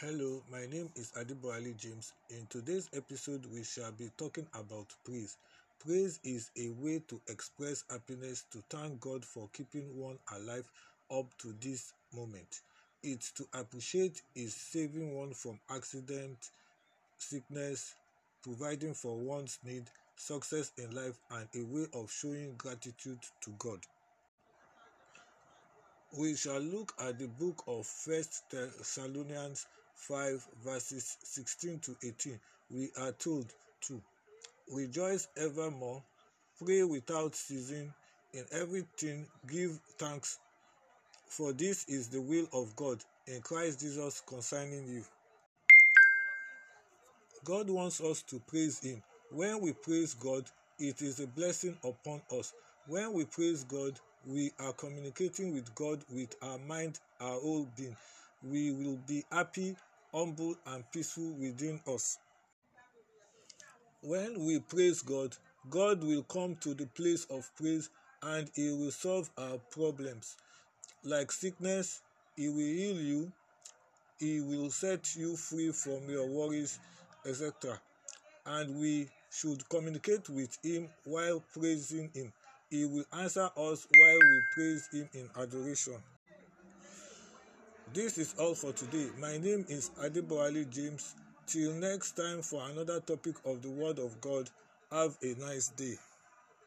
Hello, my name is Adibo Ali James. In today's episode, we shall be talking about praise. Praise is a way to express happiness to thank God for keeping one alive up to this moment. It's to appreciate His saving one from accident, sickness, providing for one's need, success in life, and a way of showing gratitude to God. We shall look at the book of First Thessalonians 5 verses 16 to 18. We are told to rejoice evermore, pray without ceasing, in everything give thanks, for this is the will of God in Christ Jesus concerning you. God wants us to praise Him. When we praise God, it is a blessing upon us. When we praise God, we are communicating with God with our mind, our whole being. We will be happy, humble, and peaceful within us. When we praise God, God will come to the place of praise and He will solve our problems. Like sickness, He will heal you, He will set you free from your worries, etc. And we should communicate with Him while praising Him. He will answer us while we praise Him in adoration. This is all for today. My name is Adeboali James. Till next time for another topic of the Word of God, have a nice day.